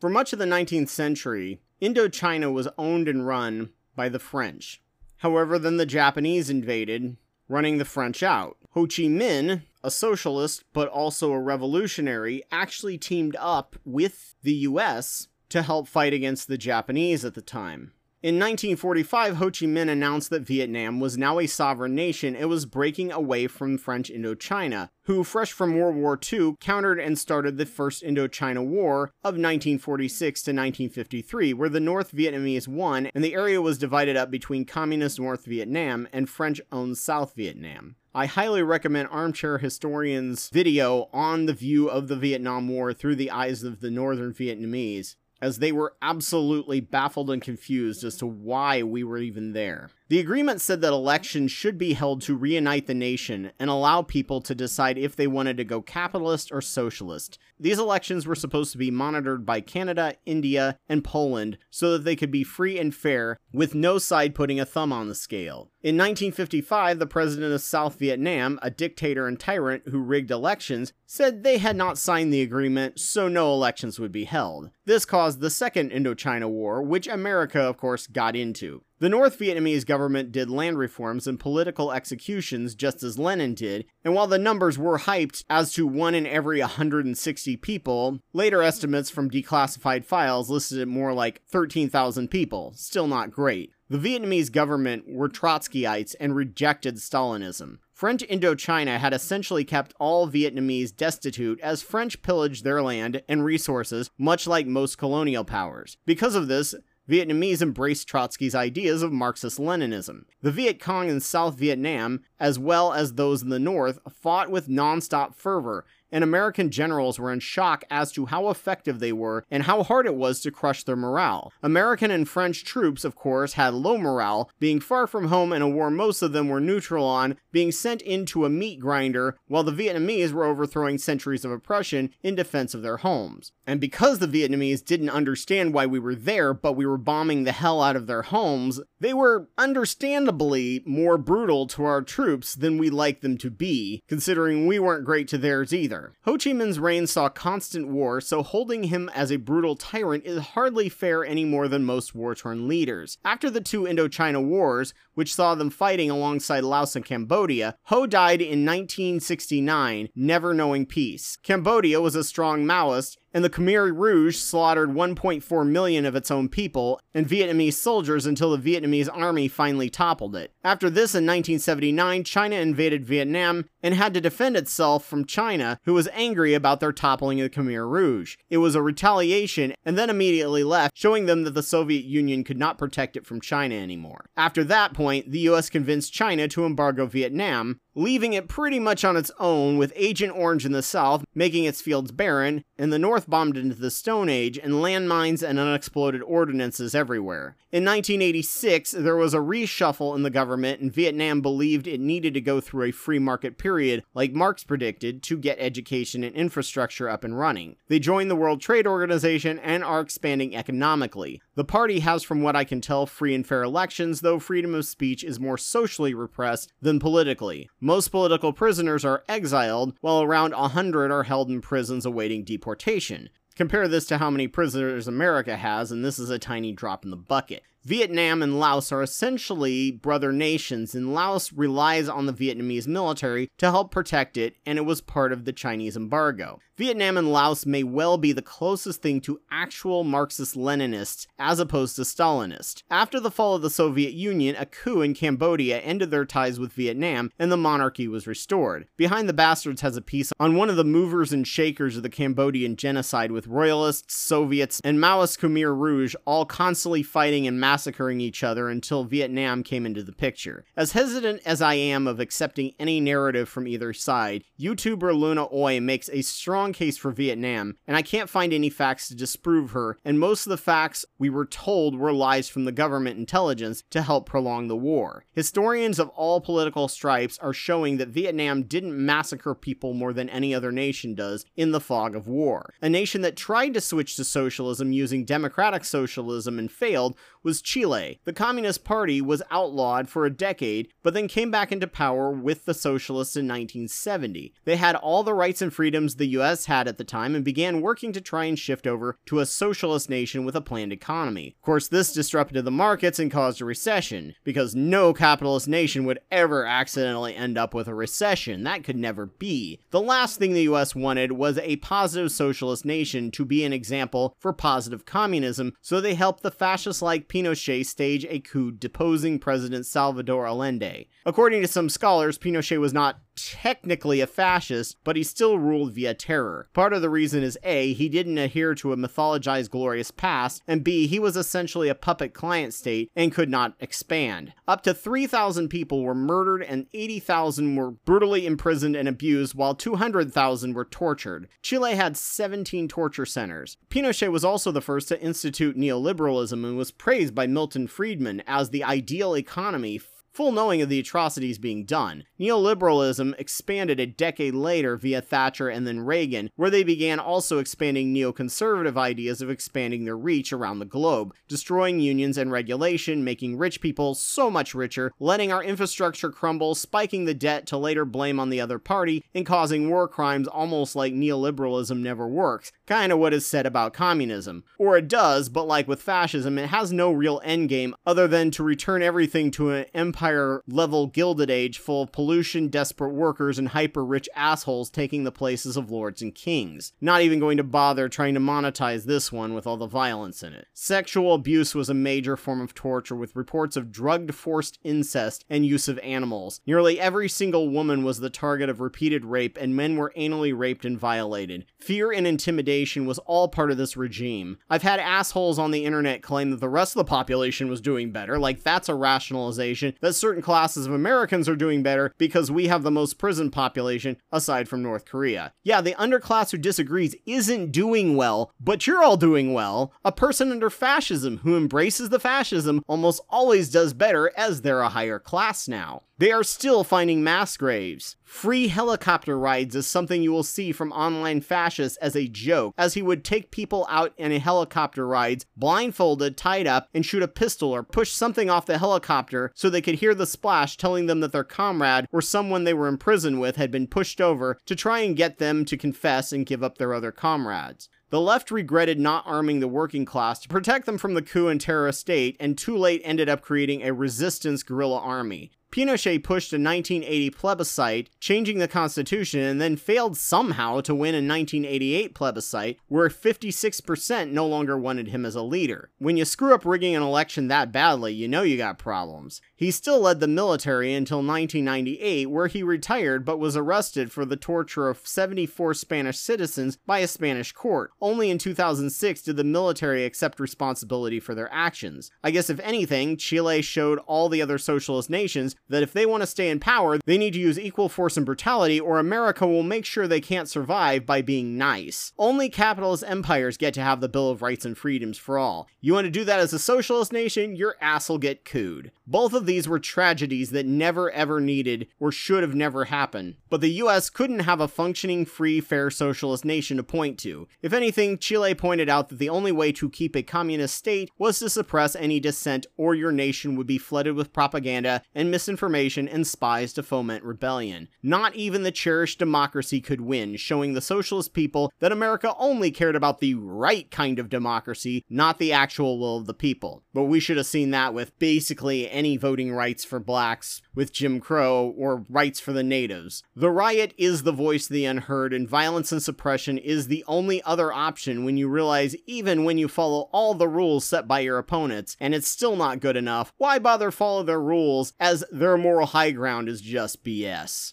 For much of the 19th century, Indochina was owned and run by the French. However, then the Japanese invaded, running the French out. Ho Chi Minh, a socialist but also a revolutionary, actually teamed up with the US to help fight against the Japanese at the time. In 1945, Ho Chi Minh announced that Vietnam was now a sovereign nation and was breaking away from French Indochina, who, fresh from World War II, countered and started the First Indochina War of 1946 to 1953, where the North Vietnamese won and the area was divided up between Communist North Vietnam and French owned South Vietnam. I highly recommend Armchair Historian's video on the view of the Vietnam War through the eyes of the Northern Vietnamese as they were absolutely baffled and confused as to why we were even there. The agreement said that elections should be held to reunite the nation and allow people to decide if they wanted to go capitalist or socialist. These elections were supposed to be monitored by Canada, India, and Poland so that they could be free and fair, with no side putting a thumb on the scale. In 1955, the president of South Vietnam, a dictator and tyrant who rigged elections, said they had not signed the agreement, so no elections would be held. This caused the Second Indochina War, which America, of course, got into. The North Vietnamese government did land reforms and political executions just as Lenin did, and while the numbers were hyped as to one in every 160 people, later estimates from declassified files listed it more like 13,000 people, still not great. The Vietnamese government were Trotskyites and rejected Stalinism. French Indochina had essentially kept all Vietnamese destitute as French pillaged their land and resources, much like most colonial powers. Because of this, Vietnamese embraced Trotsky's ideas of Marxist Leninism. The Viet Cong in South Vietnam, as well as those in the North, fought with nonstop fervor and American generals were in shock as to how effective they were and how hard it was to crush their morale. American and French troops, of course, had low morale, being far from home in a war most of them were neutral on, being sent into a meat grinder, while the Vietnamese were overthrowing centuries of oppression in defense of their homes. And because the Vietnamese didn't understand why we were there, but we were bombing the hell out of their homes, they were understandably more brutal to our troops than we liked them to be, considering we weren't great to theirs either. Ho Chi Minh's reign saw constant war, so holding him as a brutal tyrant is hardly fair any more than most war torn leaders. After the two Indochina Wars, which saw them fighting alongside Laos and Cambodia, Ho died in 1969, never knowing peace. Cambodia was a strong Maoist, and the Khmer Rouge slaughtered 1.4 million of its own people and Vietnamese soldiers until the Vietnamese army finally toppled it. After this, in 1979, China invaded Vietnam and had to defend itself from China, who was angry about their toppling of the Khmer Rouge. It was a retaliation and then immediately left, showing them that the Soviet Union could not protect it from China anymore. After that point, the US convinced China to embargo Vietnam, leaving it pretty much on its own with Agent Orange in the south, making its fields barren, and the north bombed into the Stone Age and landmines and unexploded ordnances everywhere. In 1986, there was a reshuffle in the government, and Vietnam believed it needed to go through a free market period, like Marx predicted, to get education and infrastructure up and running. They joined the World Trade Organization and are expanding economically. The party has, from what I can tell, free and fair elections, though freedom of speech is more socially repressed than politically. Most political prisoners are exiled, while around 100 are held in prisons awaiting deportation. Compare this to how many prisoners America has, and this is a tiny drop in the bucket. Vietnam and Laos are essentially brother nations, and Laos relies on the Vietnamese military to help protect it, and it was part of the Chinese embargo. Vietnam and Laos may well be the closest thing to actual Marxist Leninists as opposed to Stalinist. After the fall of the Soviet Union, a coup in Cambodia ended their ties with Vietnam, and the monarchy was restored. Behind the Bastards has a piece on one of the movers and shakers of the Cambodian genocide with royalists, Soviets, and Maoist Khmer Rouge all constantly fighting and massacring each other until Vietnam came into the picture. As hesitant as I am of accepting any narrative from either side, YouTuber Luna Oi makes a strong case for Vietnam, and I can't find any facts to disprove her, and most of the facts we were told were lies from the government intelligence to help prolong the war. Historians of all political stripes are showing that Vietnam didn't massacre people more than any other nation does in the fog of war. A nation that tried to switch to socialism using democratic socialism and failed was Chile. The Communist Party was outlawed for a decade, but then came back into power with the socialists in 1970. They had all the rights and freedoms the US had at the time and began working to try and shift over to a socialist nation with a planned economy. Of course, this disrupted the markets and caused a recession, because no capitalist nation would ever accidentally end up with a recession. That could never be. The last thing the US wanted was a positive socialist nation to be an example for positive communism, so they helped the fascist like Pinochet stage a coup deposing President Salvador Allende. According to some scholars, Pinochet was not technically a fascist, but he still ruled via terror. Part of the reason is A, he didn't adhere to a mythologized glorious past, and B, he was essentially a puppet client state and could not expand. Up to 3,000 people were murdered and 80,000 were brutally imprisoned and abused, while 200,000 were tortured. Chile had 17 torture centers. Pinochet was also the first to institute neoliberalism and was praised by Milton Friedman as the ideal economy full knowing of the atrocities being done. Neoliberalism expanded a decade later via Thatcher and then Reagan, where they began also expanding neoconservative ideas of expanding their reach around the globe, destroying unions and regulation, making rich people so much richer, letting our infrastructure crumble, spiking the debt to later blame on the other party, and causing war crimes almost like neoliberalism never works, kinda what is said about communism. Or it does, but like with fascism, it has no real endgame other than to return everything to an empire level Gilded Age full of pollution, desperate workers, and hyper rich assholes taking the places of lords and kings. Not even going to bother trying to monetize this one with all the violence in it. Sexual abuse was a major form of torture with reports of drugged forced incest and use of animals. Nearly every single woman was the target of repeated rape, and men were anally raped and violated. Fear and intimidation was all part of this regime. I've had assholes on the internet claim that the rest of the population was doing better, like that's a rationalization that certain classes of Americans are doing better because we have the most prison population aside from North Korea. Yeah, the underclass who disagrees isn't doing well, but you're all doing well. A person under fascism who embraces the fascism almost always does better as they're a higher class now. They are still finding mass graves. Free helicopter rides is something you will see from online fascists as a joke, as he would take people out in a helicopter rides, blindfolded, tied up, and shoot a pistol or push something off the helicopter so they could hear the splash telling them that their comrade or someone they were in prison with had been pushed over to try and get them to confess and give up their other comrades. The left regretted not arming the working class to protect them from the coup and terrorist state, and too late ended up creating a resistance guerrilla army. Pinochet pushed a 1980 plebiscite, changing the constitution, and then failed somehow to win a 1988 plebiscite, where 56% no longer wanted him as a leader. When you screw up rigging an election that badly, you know you got problems. He still led the military until 1998, where he retired but was arrested for the torture of 74 Spanish citizens by a Spanish court. Only in 2006 did the military accept responsibility for their actions. I guess if anything, Chile showed all the other socialist nations that if they want to stay in power, they need to use equal force and brutality, or America will make sure they can't survive by being nice. Only capitalist empires get to have the Bill of Rights and Freedoms for all. You want to do that as a socialist nation, your ass will get cooed. Both of these were tragedies that never ever needed or should have never happened. But the US couldn't have a functioning, free, fair socialist nation to point to. If anything, Chile pointed out that the only way to keep a communist state was to suppress any dissent, or your nation would be flooded with propaganda and misinformation misinformation and spies to foment rebellion. Not even the cherished democracy could win, showing the socialist people that America only cared about the right kind of democracy, not the actual will of the people. But we should have seen that with basically any voting rights for blacks, with Jim Crow, or rights for the natives. The riot is the voice of the unheard, and violence and suppression is the only other option when you realize even when you follow all the rules set by your opponents, and it's still not good enough, why bother follow their rules as their moral high ground is just BS?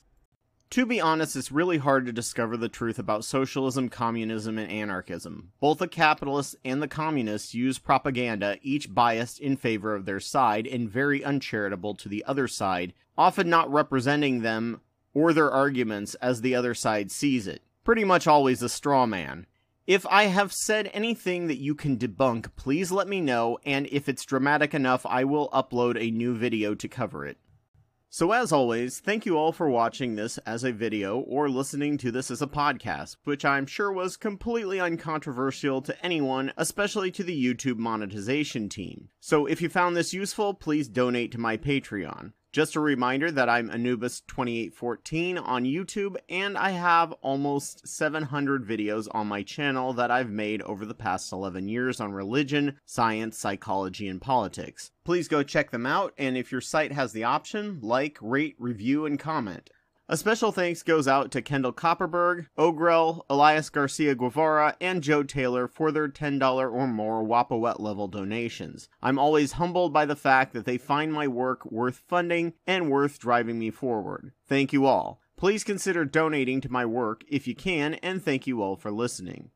To be honest, it's really hard to discover the truth about socialism, communism, and anarchism. Both the capitalists and the communists use propaganda, each biased in favor of their side and very uncharitable to the other side, often not representing them or their arguments as the other side sees it. Pretty much always a straw man. If I have said anything that you can debunk, please let me know, and if it's dramatic enough, I will upload a new video to cover it. So, as always, thank you all for watching this as a video or listening to this as a podcast, which I'm sure was completely uncontroversial to anyone, especially to the YouTube monetization team. So, if you found this useful, please donate to my Patreon. Just a reminder that I'm Anubis2814 on YouTube, and I have almost 700 videos on my channel that I've made over the past 11 years on religion, science, psychology, and politics. Please go check them out, and if your site has the option, like, rate, review, and comment. A special thanks goes out to Kendall Copperberg, Ogrel, Elias Garcia Guevara, and Joe Taylor for their $10 or more Wapawet level donations. I'm always humbled by the fact that they find my work worth funding and worth driving me forward. Thank you all. Please consider donating to my work if you can, and thank you all for listening.